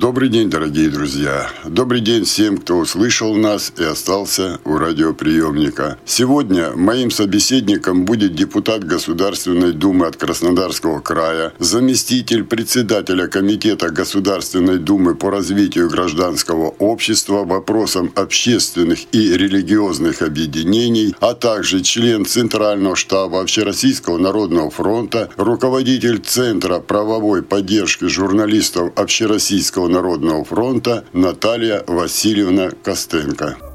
Добрый день, дорогие друзья. Добрый день всем, кто услышал нас и остался у радиоприемника. Сегодня моим собеседником будет депутат Государственной Думы от Краснодарского края, заместитель председателя Комитета Государственной Думы по развитию гражданского общества, вопросам общественных и религиозных объединений, а также член Центрального штаба Общероссийского народного фронта, руководитель Центра правовой поддержки журналистов Общероссийского народного фронта Наталья Васильевна Костенко.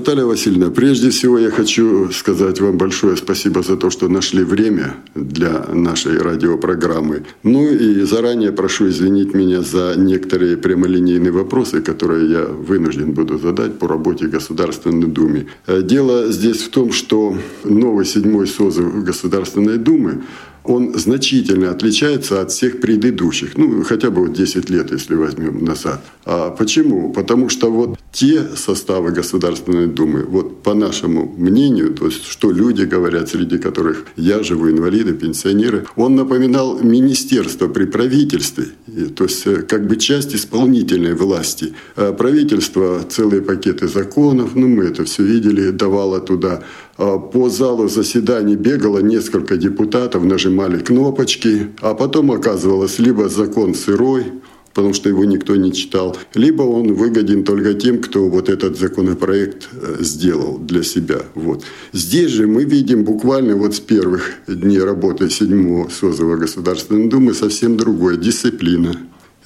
Наталья Васильевна, прежде всего я хочу сказать вам большое спасибо за то, что нашли время для нашей радиопрограммы. Ну и заранее прошу извинить меня за некоторые прямолинейные вопросы, которые я вынужден буду задать по работе Государственной Думы. Дело здесь в том, что новый седьмой созыв Государственной Думы он значительно отличается от всех предыдущих. Ну, хотя бы вот 10 лет, если возьмем назад. А почему? Потому что вот те составы Государственной Думы, вот по нашему мнению, то есть что люди говорят, среди которых я живу, инвалиды, пенсионеры, он напоминал министерство при правительстве, то есть э, как бы часть исполнительной власти. А правительство целые пакеты законов, ну мы это все видели, давало туда по залу заседаний бегало несколько депутатов, нажимали кнопочки, а потом оказывалось либо закон сырой, потому что его никто не читал, либо он выгоден только тем, кто вот этот законопроект э, сделал для себя. Вот. Здесь же мы видим буквально вот с первых дней работы седьмого созыва Государственной Думы совсем другое – дисциплина.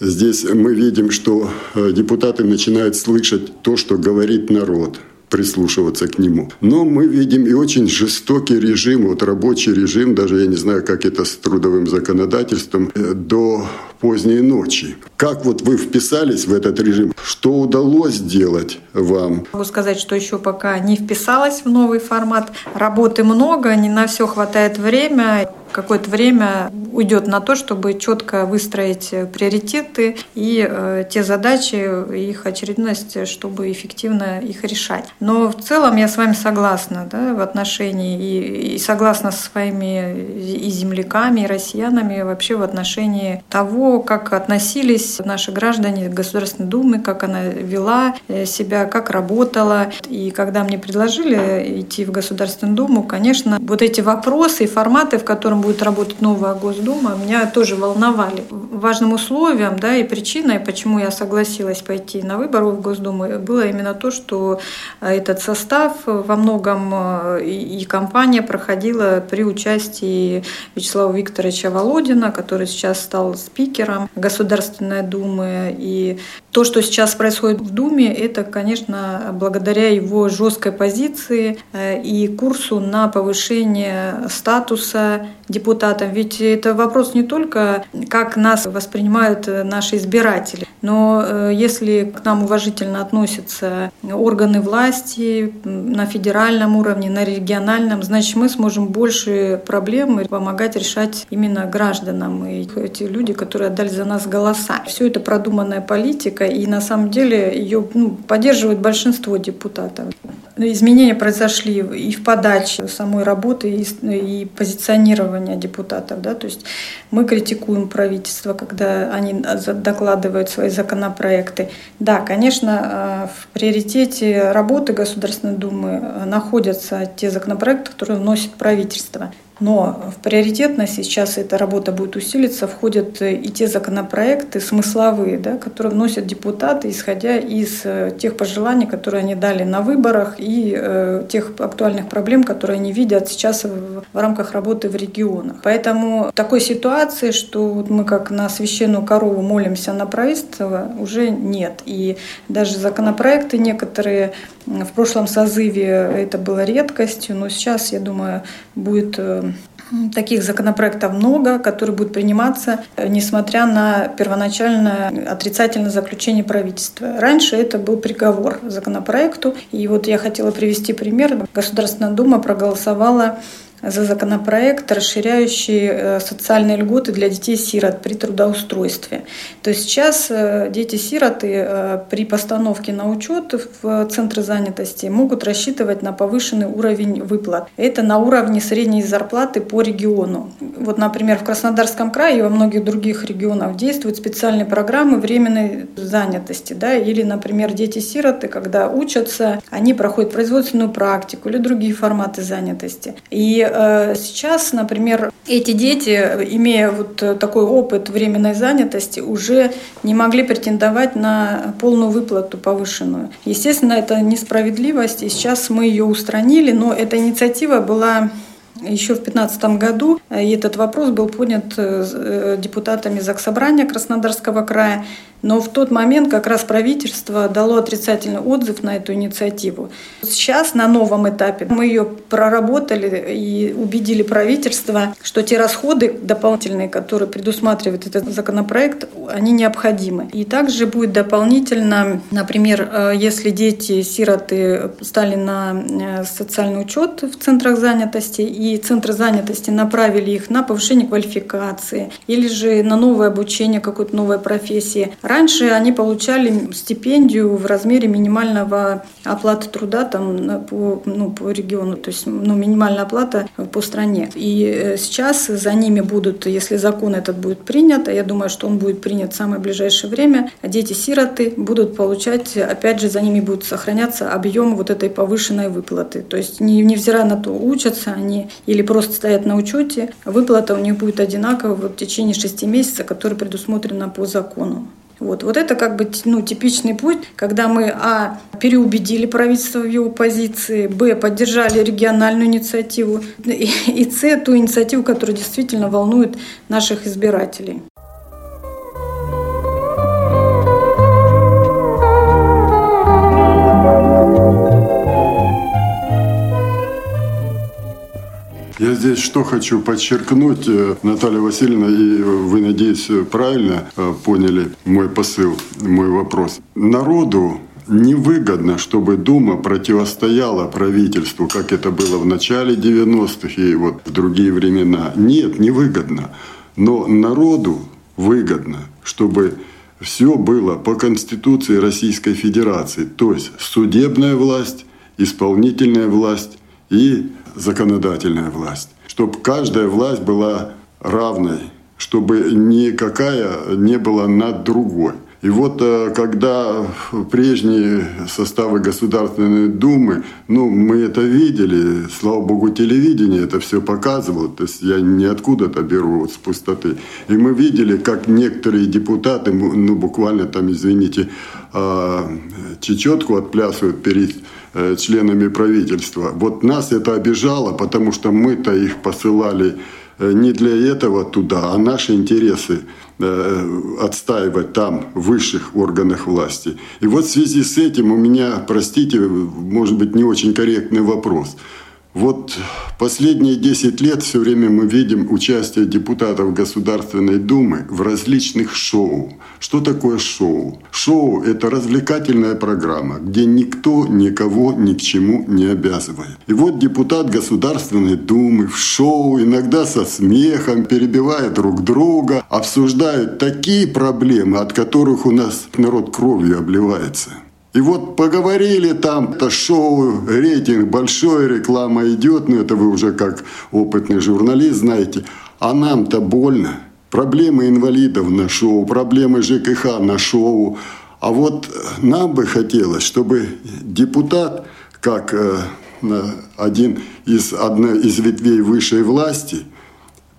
Здесь мы видим, что э, депутаты начинают слышать то, что говорит народ – прислушиваться к нему. Но мы видим и очень жестокий режим, вот рабочий режим, даже я не знаю, как это с трудовым законодательством, э, до поздней ночи. Как вот вы вписались в этот режим? Что удалось сделать вам? Могу сказать, что еще пока не вписалась в новый формат. Работы много, не на все хватает время какое-то время уйдет на то, чтобы четко выстроить приоритеты и э, те задачи, их очередность, чтобы эффективно их решать. Но в целом я с вами согласна да, в отношении и, и согласна со своими и земляками, и россиянами вообще в отношении того, как относились наши граждане к Государственной Думы, как она вела э, себя, как работала. И когда мне предложили идти в Государственную Думу, конечно, вот эти вопросы и форматы, в котором будет работать новая Госдума, меня тоже волновали. Важным условием да, и причиной, почему я согласилась пойти на выборы в Госдуму, было именно то, что э, этот состав во многом э, и компания проходила при участии Вячеслава Викторовича Володина, который сейчас стал спикером Государственной Думы. И то, что сейчас происходит в Думе, это, конечно, благодаря его жесткой позиции э, и курсу на повышение статуса депутатам. Ведь это вопрос не только, как нас воспринимают наши избиратели, но э, если к нам уважительно относятся органы власти на федеральном уровне, на региональном, значит, мы сможем больше проблем помогать решать именно гражданам и эти люди, которые отдали за нас голоса. Все это продуманная политика, и на самом деле ее ну, поддерживает большинство депутатов. Изменения произошли и в подаче самой работы, и, и позиционирования депутатов. Да? То есть мы критикуем правительство, когда они докладывают свои законопроекты. Да, конечно, э, в приоритете работы Государственной Думы э, находятся те законопроекты, которые вносит правительство. Но в приоритетность сейчас эта работа будет усилиться, входят и те законопроекты смысловые, да, которые вносят депутаты, исходя из э, тех пожеланий, которые они дали на выборах и э, тех актуальных проблем, которые они видят сейчас в, в рамках работы в регионах. Поэтому такой ситуации, что вот мы как на священную корову молимся на правительство, уже нет. И даже законопроекты некоторые в прошлом созыве это было редкостью, но сейчас, я думаю, будет э, Таких законопроектов много, которые будут приниматься, э, несмотря на первоначальное отрицательное заключение правительства. Раньше это был приговор законопроекту. И вот я хотела привести пример. Государственная Дума проголосовала за законопроект, расширяющий э, социальные льготы для детей-сирот при трудоустройстве. То есть сейчас э, дети-сироты э, при постановке на учет в центры занятости могут рассчитывать на повышенный уровень выплат. Это на уровне средней зарплаты по региону. Вот, например, в Краснодарском крае и во многих других регионах действуют специальные программы временной занятости. Да? Или, например, дети-сироты, когда учатся, они проходят производственную практику или другие форматы занятости. И сейчас, например, эти дети, имея вот такой опыт временной занятости, уже не могли претендовать на полную выплату повышенную. Естественно, это несправедливость, и сейчас мы ее устранили, но эта инициатива была еще в 2015 году, и этот вопрос был поднят э, депутатами Заксобрания Краснодарского края. Но в тот момент как раз правительство дало отрицательный отзыв на эту инициативу. Сейчас на новом этапе мы ее проработали и убедили правительство, что те расходы дополнительные, которые предусматривает этот законопроект, они необходимы. И также будет дополнительно, например, э, если дети-сироты стали на э, социальный учет в центрах занятости, и центры занятости направили их на повышение квалификации или же на новое обучение какой-то новой профессии, Раньше они получали стипендию в размере минимального оплаты труда там, по, ну, по региону, то есть ну, минимальная оплата по стране. И э, сейчас за ними будут, если закон этот будет принят, а я думаю, что он будет принят в самое ближайшее время, дети-сироты будут получать, опять же, за ними будет сохраняться объем вот этой повышенной выплаты. То есть не, невзирая на то, учатся они или просто стоят на учете, выплата у них будет одинаковая в течение шести месяцев, которая предусмотрена по закону. Вот, вот это как бы ну, типичный путь, когда мы, а, переубедили правительство в его позиции, б, поддержали региональную инициативу, и, и с, ту инициативу, которая действительно волнует наших избирателей. Я здесь что хочу подчеркнуть, э, Наталья Васильевна, и вы, надеюсь, правильно э, поняли мой посыл, мой вопрос. Народу невыгодно, чтобы Дума противостояла правительству, как это было в начале 90-х и вот в другие времена. Нет, невыгодно. Но народу выгодно, чтобы все было по Конституции Российской Федерации, то есть судебная власть, исполнительная власть и законодательная власть. Чтобы каждая власть была равной, чтобы никакая не была над другой. И вот э, когда прежние составы Государственной Думы, ну, мы это видели, слава богу, телевидение это все показывало, то есть я не откуда-то беру вот с пустоты. И мы видели, как некоторые депутаты, ну, буквально там, извините, а, чечетку отплясывают перед Э, членами правительства. Вот нас это обижало, потому что мы-то их посылали не для этого туда, а наши интересы э, отстаивать там, в высших органах власти. И вот в связи с этим у меня, простите, может быть, не очень корректный вопрос – вот последние 10 лет все время мы видим участие депутатов Государственной Думы в различных шоу. Что такое шоу? Шоу – это развлекательная программа, где никто никого ни к чему не обязывает. И вот депутат Государственной Думы в шоу, иногда со смехом, перебивает друг друга, обсуждают такие проблемы, от которых у нас народ кровью обливается. И вот поговорили там, это шоу, рейтинг большой, реклама идет, ну это вы уже как опытный журналист знаете. А нам-то больно. Проблемы инвалидов на шоу, проблемы ЖКХ на шоу. А вот нам бы хотелось, чтобы депутат, как э, один из, одной из ветвей высшей власти,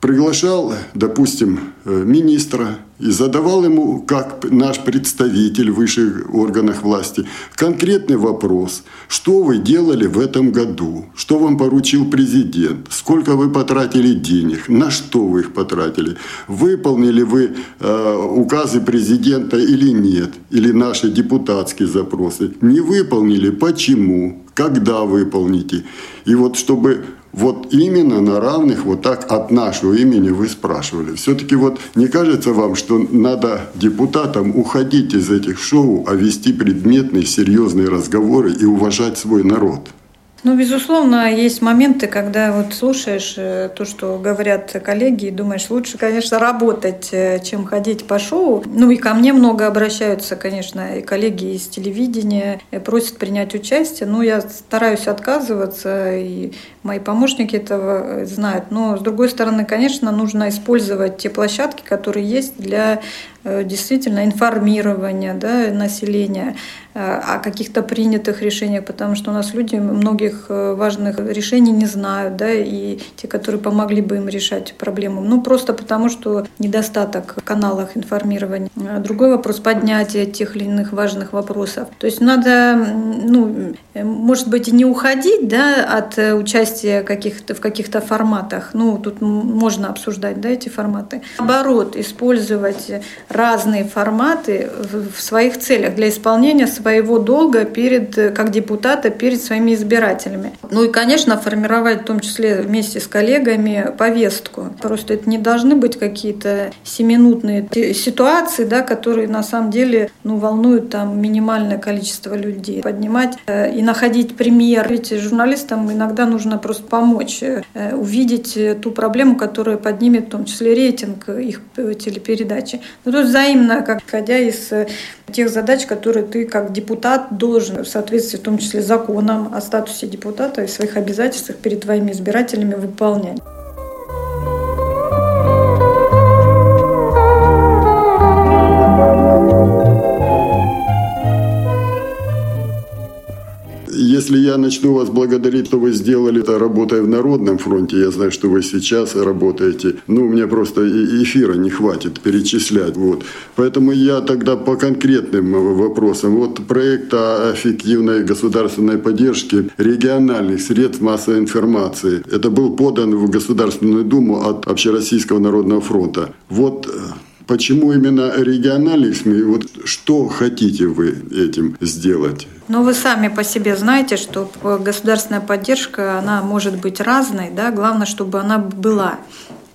приглашал, допустим, э, министра и задавал ему, как наш представитель в высших органах власти, конкретный вопрос. Что вы делали в этом году? Что вам поручил президент? Сколько вы потратили денег? На что вы их потратили? Выполнили вы э, указы президента или нет? Или наши депутатские запросы? Не выполнили? Почему? Когда выполните? И вот чтобы вот именно на равных, вот так от нашего имени вы спрашивали. Все-таки вот не кажется вам, что надо депутатам уходить из этих шоу, а вести предметные, серьезные разговоры и уважать свой народ? Ну, безусловно, есть моменты, когда вот слушаешь э, то, что говорят коллеги, и думаешь, лучше, конечно, работать, э, чем ходить по шоу. Ну, и ко мне много обращаются, конечно, и коллеги из телевидения, и просят принять участие. Но я стараюсь отказываться, и мои помощники этого э, знают. Но, с другой стороны, конечно, нужно использовать те площадки, которые есть для действительно информирования да, населения о каких-то принятых решениях, потому что у нас люди многих э, важных решений не знают, да, и те, которые помогли бы им решать проблему. Ну, просто потому, что недостаток в каналах информирования. Другой вопрос — поднятие тех или иных важных вопросов. То есть надо, ну, может быть, и не уходить, да, от участия каких-то, в каких-то форматах. Ну, тут можно обсуждать, да, эти форматы. Наоборот, использовать разные форматы в своих целях для исполнения своего долга перед, э, как депутата перед своими избирателями. Ну и, конечно, формировать в том числе вместе с коллегами повестку. Просто это не должны быть какие-то семинутные ситуации, да, которые на самом деле ну, волнуют там минимальное количество людей. Поднимать э, и находить пример. Ведь журналистам иногда нужно просто помочь э, увидеть ту проблему, которая поднимет в том числе рейтинг их телепередачи. Но тут взаимно, как исходя из тех задач, которые ты как депутат должен в соответствии в том числе законом о статусе депутата и своих обязательствах перед твоими избирателями выполнять. Если я начну вас благодарить, что вы сделали это, работая в Народном фронте, я знаю, что вы сейчас работаете, ну, мне просто эфира не хватит перечислять. Вот. Поэтому я тогда по конкретным вопросам. Вот проект о эффективной государственной поддержке региональных средств массовой информации. Это был подан в Государственную Думу от Общероссийского народного фронта. Вот э, Почему именно региональных СМИ? Вот что хотите вы этим сделать? Ну, вы сами по себе знаете, что государственная поддержка, она может быть разной, да, главное, чтобы она была.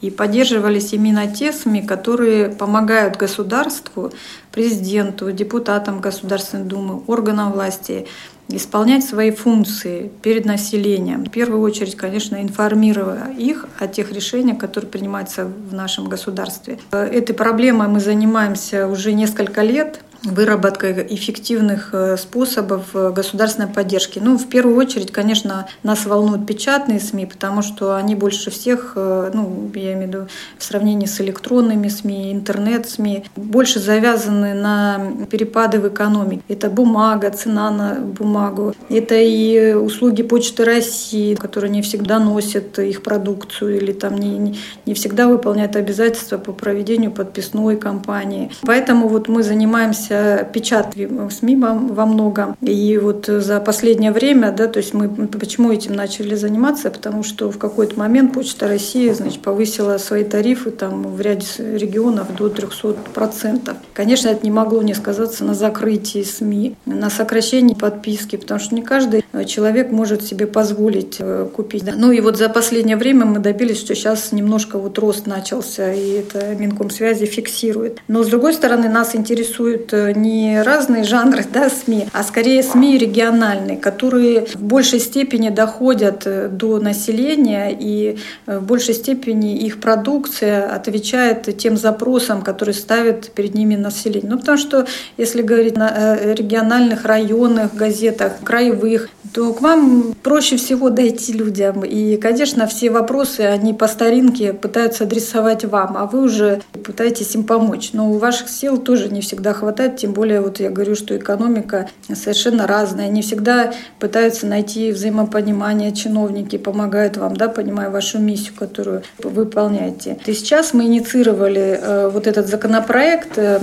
И поддерживались именно те СМИ, которые помогают государству, президенту, депутатам Государственной Думы, органам власти исполнять свои функции перед населением. В первую очередь, конечно, информируя их о тех решениях, которые принимаются в нашем государстве. Этой проблемой мы занимаемся уже несколько лет выработка эффективных э, способов э, государственной поддержки. Ну, в первую очередь, конечно, нас волнуют печатные СМИ, потому что они больше всех, э, ну, я имею в виду в сравнении с электронными СМИ, интернет-СМИ, больше завязаны на перепады в экономике. Это бумага, цена на бумагу. Это и услуги Почты России, которые не всегда носят их продукцию или там не, не, всегда выполняют обязательства по проведению подписной кампании. Поэтому вот мы занимаемся занимаемся печатаем СМИ во многом. И вот за последнее время, да, то есть мы почему этим начали заниматься, потому что в какой-то момент Почта России, значит, повысила свои тарифы там в ряде регионов до 300%. Конечно, это не могло не сказаться на закрытии СМИ, на сокращении подписки, потому что не каждый человек может себе позволить э, купить. Ну и вот за последнее время мы добились, что сейчас немножко вот рост начался, и это Минкомсвязи фиксирует. Но с другой стороны, нас интересует э, не разные жанры да, СМИ, а скорее СМИ региональные, которые в большей степени доходят э, до населения и э, в большей степени их продукция отвечает тем запросам, которые ставят перед ними население. Ну, потому что, если говорить на региональных районных газетах, краевых, то к вам проще всего дойти людям. И, конечно, все вопросы, они по старинке пытаются адресовать вам, а вы уже пытаетесь им помочь. Но у ваших сил тоже не всегда хватает помогать, тем более вот я говорю, что экономика совершенно разная. Не всегда пытаются найти взаимопонимание, чиновники помогают вам, да, понимая вашу миссию, которую вы выполняете. И сейчас мы инициировали э, вот этот законопроект э,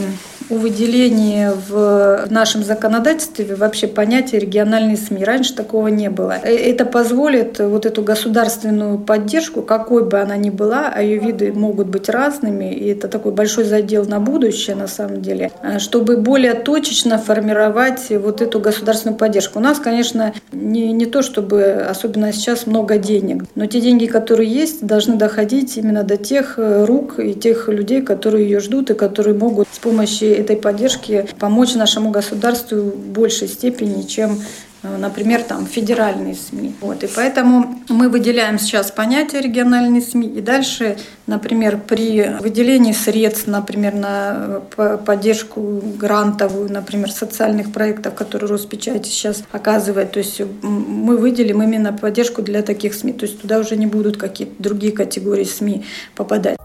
о выделении в нашем законодательстве вообще понятия региональные СМИ. Раньше такого не было. Э, это позволит вот эту государственную поддержку, какой бы она ни была, а ее виды могут быть разными, и это такой большой задел на будущее на самом деле, чтобы более точечно формировать вот эту государственную поддержку. У нас, конечно, не, не то, чтобы особенно сейчас много денег, но те деньги, которые есть, должны доходить именно до тех э, рук и тех людей, которые ее ждут и которые могут с помощью этой поддержки помочь нашему государству в большей степени, чем например, там федеральные СМИ. Вот. И поэтому мы выделяем сейчас понятие региональные СМИ. И дальше, например, при выделении средств, например, на э, поддержку грантовую, например, социальных проектов, которые Роспечать сейчас оказывает, то есть мы выделим именно поддержку для таких СМИ. То есть туда уже не будут какие-то другие категории СМИ попадать.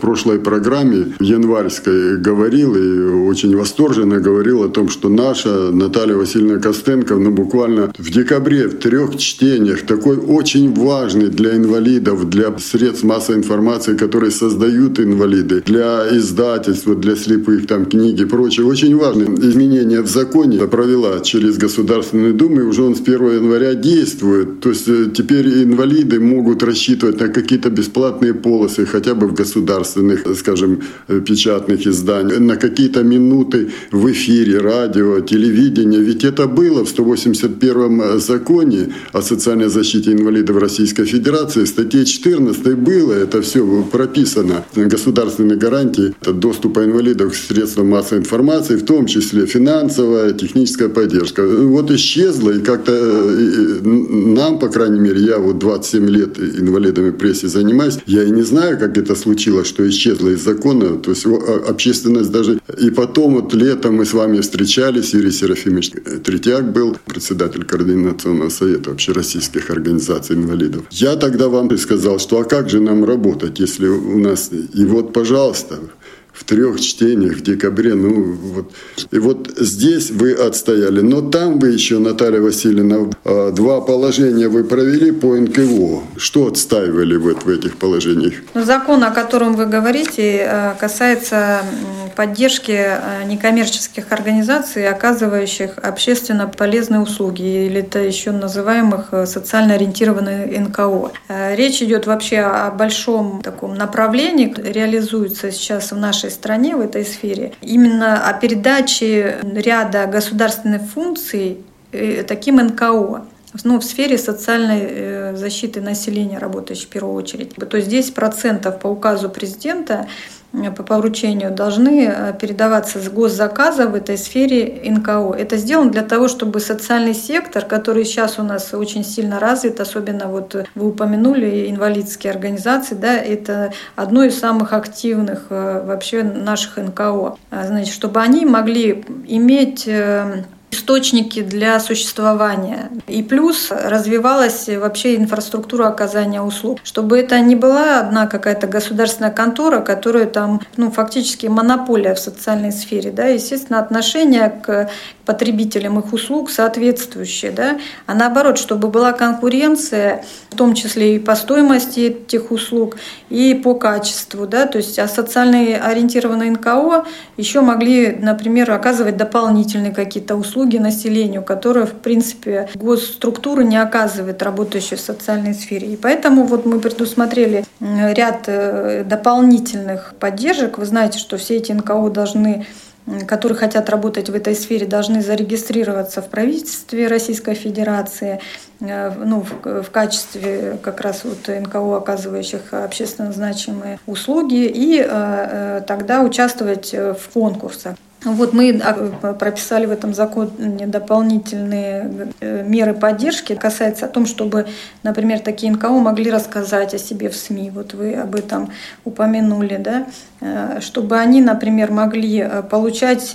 Прошлой программе январской говорил и очень восторженно говорил о том, что наша Наталья Васильевна Костенко, ну буквально в декабре в трех чтениях, такой очень важный для инвалидов, для средств массовой информации, которые создают инвалиды, для издательства, для слепых, там книги и прочее, очень важные изменения в законе провела через Государственную Думу, и уже он с 1 января действует. То есть э, теперь инвалиды могут рассчитывать на какие-то бесплатные полосы, хотя бы в государственном государственных, скажем, печатных изданий, на какие-то минуты в эфире, радио, телевидения. Ведь это было в 181 законе о социальной защите инвалидов Российской Федерации. В статье 14 было это все прописано. Государственные гарантии это доступа инвалидов к средствам массовой информации, в том числе финансовая, техническая поддержка. Вот исчезла, и как-то нам, по крайней мере, я вот 27 лет инвалидами прессе занимаюсь, я и не знаю, как это случилось получилось, что исчезло из закона. То есть общественность даже... И потом вот летом мы с вами встречались, Юрий Серафимович Третьяк был, председатель Координационного совета общероссийских организаций инвалидов. Я тогда вам сказал, что а как же нам работать, если у нас... И вот, пожалуйста, в трех чтениях в декабре. Ну, вот. И вот здесь вы отстояли. Но там вы еще, Наталья Васильевна, а, два положения вы провели по НКО. Что отстаивали вы в этих положениях? Ну, закон, о котором вы говорите, э, касается поддержки э, некоммерческих организаций, оказывающих общественно полезные услуги, или это еще называемых э, социально ориентированные НКО. Речь идет вообще о большом таком направлении, реализуется сейчас в нашей нашей стране в этой сфере, именно о передаче ряда государственных функций э, таким НКО ну, в сфере социальной э, защиты населения, работающей в первую очередь. То есть 10 процентов по указу президента по поручению должны э, передаваться с госзаказа в этой сфере НКО. Это сделано для того, чтобы социальный сектор, который сейчас у нас очень сильно развит, особенно вот э, вы упомянули инвалидские организации, да, это одно из самых активных вообще наших НКО. А, значит, чтобы они могли иметь источники для существования. И плюс развивалась вообще инфраструктура оказания услуг. Чтобы это не была одна какая-то государственная контора, которая там ну, фактически монополия в социальной сфере. Да? Естественно, отношение к потребителям их услуг соответствующее. Да? А наоборот, чтобы была конкуренция, в том числе и по стоимости этих услуг, и по качеству. Да? То есть а социально ориентированные НКО еще могли, например, оказывать дополнительные какие-то услуги услуги населению, которые, в принципе, госструктура не оказывает, работающие в социальной сфере. И поэтому вот мы предусмотрели ряд э, дополнительных поддержек. Вы знаете, что все эти НКО должны которые хотят работать в этой сфере, должны зарегистрироваться в правительстве Российской Федерации э, ну, в, качестве как раз вот НКО, оказывающих общественно значимые услуги, и э, тогда участвовать в конкурсах. Вот мы а, прописали в этом законе дополнительные э, меры поддержки. Касается о том, чтобы, например, такие НКО могли рассказать о себе в СМИ. Вот вы об этом упомянули, да? Э, чтобы они, например, могли э, получать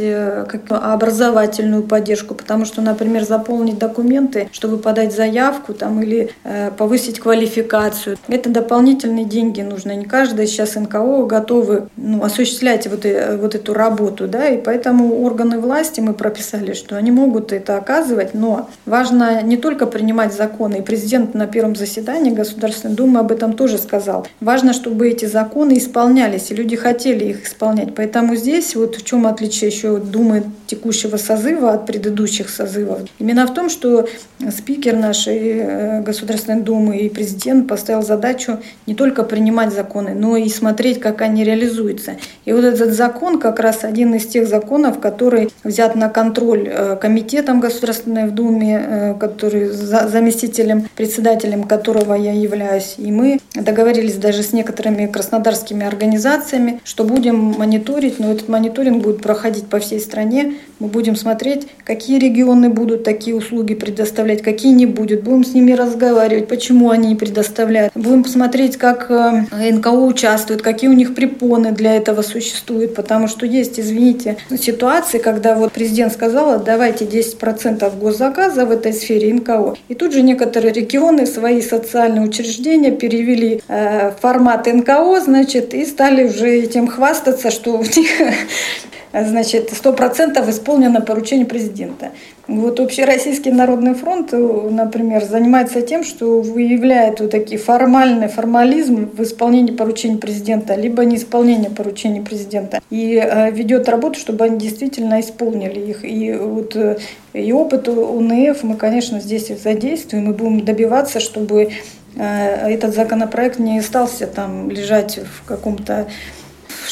образовательную поддержку, потому что, например, заполнить документы, чтобы подать заявку там, или повысить квалификацию, это дополнительные деньги нужно. Не каждый сейчас НКО готовы ну, осуществлять вот, вот эту работу, да, и поэтому Поэтому органы власти мы прописали, что они могут это оказывать, но важно не только принимать законы. И президент на первом заседании Государственной Думы об этом тоже сказал. Важно, чтобы эти законы исполнялись, и люди хотели их исполнять. Поэтому здесь вот в чем отличие еще Думы текущего созыва от предыдущих созывов. Именно в том, что спикер нашей э, Государственной Думы и президент поставил задачу не только принимать законы, но и смотреть, как они реализуются. И вот этот закон как раз один из тех законов, законов, который взят на контроль э, комитетом Государственной в Думе, э, который заместителем, председателем которого я являюсь. И мы договорились даже с некоторыми краснодарскими организациями, что будем мониторить, но этот мониторинг будет проходить по всей стране. Мы будем смотреть, какие регионы будут такие услуги предоставлять, какие не будут. Будем с ними разговаривать, почему они не предоставляют. Будем посмотреть, как э, НКО участвует, какие у них препоны для этого существуют, потому что есть, извините, ситуации, когда вот президент сказал, давайте 10% госзаказа в этой сфере НКО. И тут же некоторые регионы свои социальные учреждения перевели э, формат НКО, значит, и стали уже этим хвастаться, что у них значит, 100% исполнено поручение президента. Вот Общероссийский народный фронт, например, занимается тем, что выявляет вот такие формальный формализм в исполнении поручений президента, либо неисполнение поручений президента. И э, ведет работу, чтобы они действительно исполнили их. И вот э, и опыт УНФ мы, конечно, здесь задействуем и будем добиваться, чтобы э, этот законопроект не остался там лежать в каком-то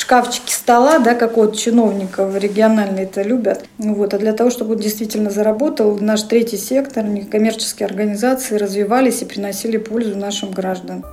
шкафчике стола, да, как вот чиновников региональные это любят. Вот. А для того, чтобы он действительно заработал, наш третий сектор, некоммерческие организации развивались и приносили пользу нашим гражданам.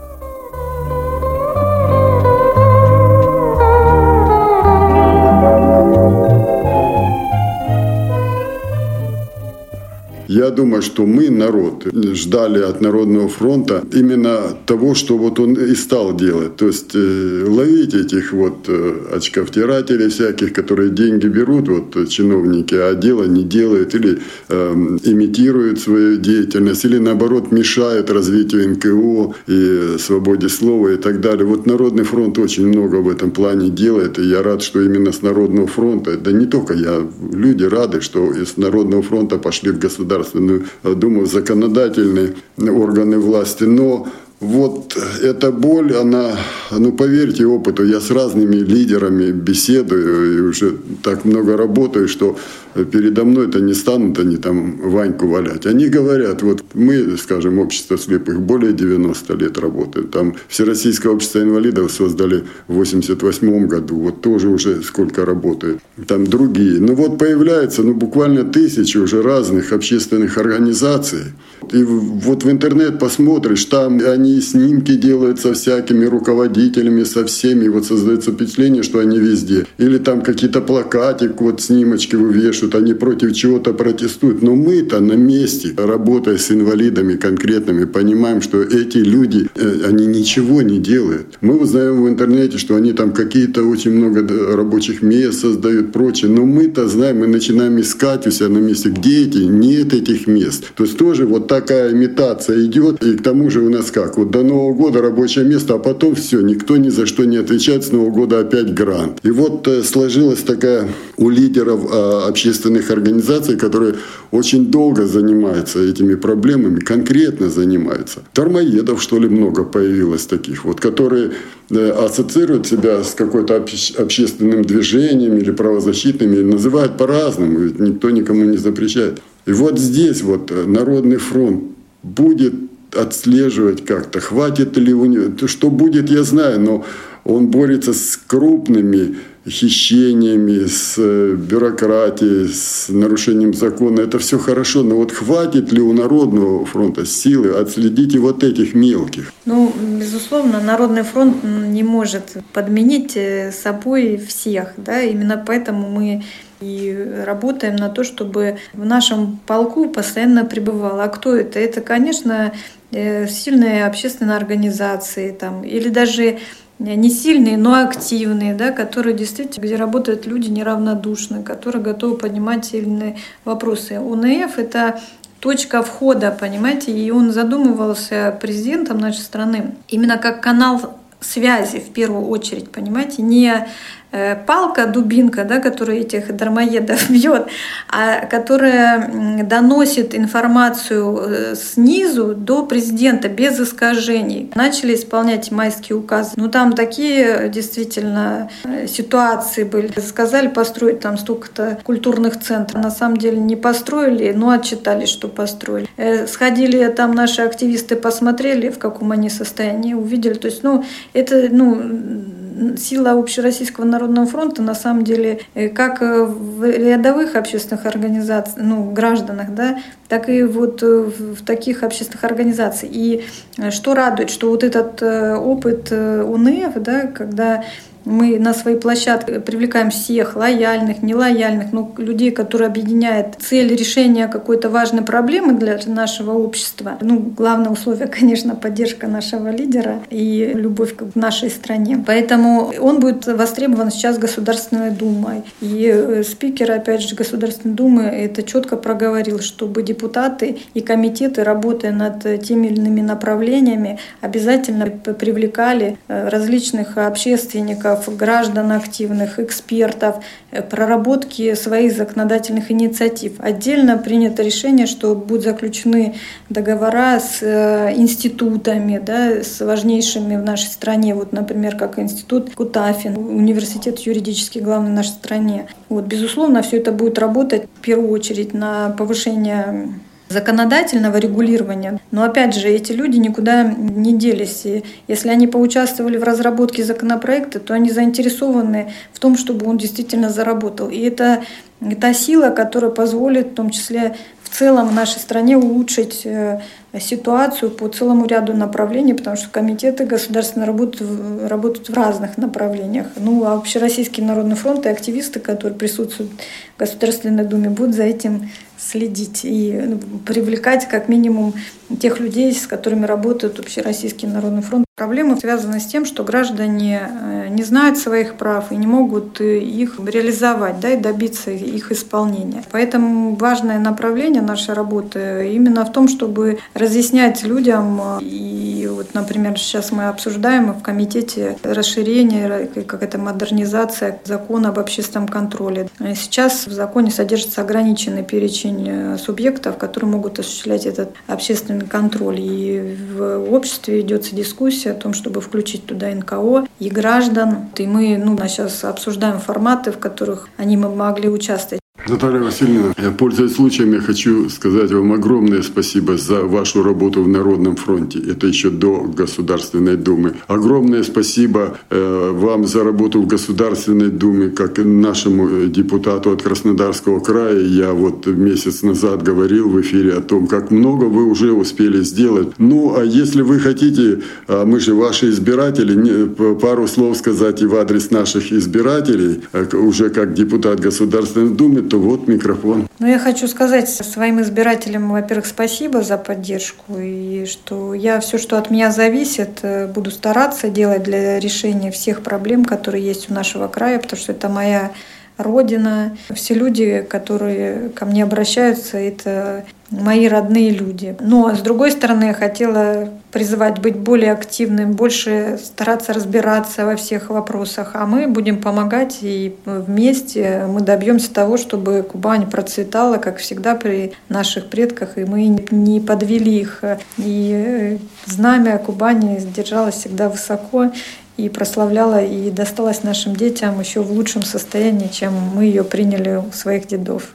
Я думаю, что мы, народ, ждали от Народного фронта именно того, что вот он и стал делать. То есть э, ловить этих вот э, очковтирателей всяких, которые деньги берут, вот э, чиновники, а дело не делают или э, имитируют свою деятельность, или наоборот мешают развитию НКО и свободе слова и так далее. Вот Народный фронт очень много в этом плане делает, и я рад, что именно с Народного фронта, да не только я, люди рады, что из Народного фронта пошли в государство Государственную Думу, законодательные органы власти. Но вот эта боль, она, ну поверьте опыту, я с разными лидерами беседую и уже так много работаю, что передо мной это не станут они там Ваньку валять. Они говорят, вот мы, скажем, общество слепых более 90 лет работает. Там Всероссийское общество инвалидов создали в 88 году, вот тоже уже сколько работает. Там другие. Ну вот появляется, ну буквально тысячи уже разных общественных организаций. И вот в интернет посмотришь, там они снимки делают со всякими руководителями, со всеми. Вот создается впечатление, что они везде. Или там какие-то плакатик, вот снимочки вывешивают, они против чего-то протестуют. Но мы-то на месте, работая с инвалидами конкретными, понимаем, что эти люди, э, они ничего не делают. Мы узнаем в интернете, что они там какие-то очень много рабочих мест создают, прочее. Но мы-то знаем, мы начинаем искать у себя на месте, где эти, нет этих мест. То есть тоже вот такая имитация идет. И к тому же у нас как? Вот до Нового года рабочее место, а потом все, никто ни за что не отвечает. С Нового года опять грант. И вот э, сложилась такая у лидеров а, общественных организаций, которые очень долго занимаются этими проблемами, конкретно занимаются. Дармоедов, что ли, много появилось таких, вот, которые э, ассоциируют себя с какой-то общественным движением или правозащитными, называют по-разному, ведь никто никому не запрещает. И вот здесь вот э, Народный фронт будет отслеживать как-то, хватит ли у него, что будет, я знаю, но он борется с крупными хищениями, с э, бюрократией, с нарушением закона. Это все хорошо, но вот хватит ли у Народного фронта силы отследить и вот этих мелких? Ну, безусловно, Народный фронт не может подменить э, собой всех. Да? Именно поэтому мы и работаем на то, чтобы в нашем полку постоянно пребывало. А кто это? Это, конечно, э, сильные общественные организации там, или даже не сильные, но активные, да, которые действительно, где работают люди неравнодушные, которые готовы поднимать сильные вопросы. УНФ – это точка входа, понимаете, и он задумывался президентом нашей страны именно как канал связи в первую очередь, понимаете, не Э, палка, дубинка, да, которая этих дармоедов бьет, а которая доносит информацию э, снизу до президента без искажений. Начали исполнять майские указы. Ну там такие действительно э, ситуации были. Сказали построить там столько-то культурных центров. На самом деле не построили, но отчитались, что построили. Сходили там наши активисты, посмотрели, в каком они состоянии, увидели. То есть, ну, это, ну, сила Общероссийского народного фронта на самом деле э, как э, в рядовых общественных организациях, ну, гражданах, да, так и вот э, в таких общественных организациях. И что радует, что вот этот опыт УНФ, да, когда мы на свои площадки привлекаем всех, лояльных, нелояльных, ну, людей, которые объединяют цель решения какой-то важной проблемы для нашего общества. Ну, главное условие, конечно, поддержка нашего лидера и любовь к нашей стране. Поэтому он будет востребован сейчас Государственной Думой. И э, спикер, опять же, Государственной Думы это четко проговорил, чтобы депутаты и комитеты, работая над теми или иными направлениями, обязательно привлекали э, различных общественников, политиков, граждан активных, экспертов, э, проработки своих законодательных инициатив. Отдельно принято решение, что будут заключены договора с э, институтами, да, с важнейшими в нашей стране, вот, например, как институт Кутафин, университет юридический главный в нашей стране. Вот, безусловно, все это будет работать в первую очередь на повышение законодательного регулирования. Но опять же, эти люди никуда не делись. И если они поучаствовали в разработке законопроекта, то они заинтересованы в том, чтобы он действительно заработал. И это та сила, которая позволит в том числе в целом в нашей стране улучшить э, ситуацию по целому ряду направлений, потому что комитеты государственной работают, работают в разных направлениях. Ну, а Общероссийский народный фронт и активисты, которые присутствуют в Государственной Думе, будут за этим следить и ну, привлекать как минимум тех людей, с которыми работает Общероссийский народный фронт. Проблема связана с тем, что граждане э, не знают своих прав и не могут э, их реализовать да, и добиться их исполнения. Поэтому важное направление нашей работы именно в том, чтобы разъяснять людям. Э, и вот, например, сейчас мы обсуждаем в комитете расширение, какая-то модернизация закона об общественном контроле. Сейчас в законе содержится ограниченный перечень субъектов, которые могут осуществлять этот общественный контроль. И в обществе идется дискуссия о том, чтобы включить туда НКО и граждан. И мы ну, сейчас обсуждаем форматы, в которых они могли участвовать. Наталья Васильевна, я, пользуясь случаем, я хочу сказать вам огромное спасибо за вашу работу в Народном фронте. Это еще до Государственной Думы. Огромное спасибо э, вам за работу в Государственной Думе, как нашему э, депутату от Краснодарского края. Я вот месяц назад говорил в эфире о том, как много вы уже успели сделать. Ну, а если вы хотите, а мы же ваши избиратели, пару слов сказать и в адрес наших избирателей, э, уже как депутат Государственной Думы, то вот микрофон. Ну, я хочу сказать своим избирателям, во-первых, спасибо за поддержку, и что я все, что от меня зависит, э, буду стараться делать для решения всех проблем, которые есть у нашего края, потому что это моя родина. Все люди, которые ко мне обращаются, это мои родные люди. Но, с другой стороны, я хотела призывать быть более активным, больше стараться разбираться во всех вопросах. А мы будем помогать, и вместе мы добьемся того, чтобы Кубань процветала, как всегда при наших предках, и мы не подвели их. И знамя Кубани держалось всегда высоко и прославляла, и досталась нашим детям еще в лучшем состоянии, чем мы ее приняли у своих дедов.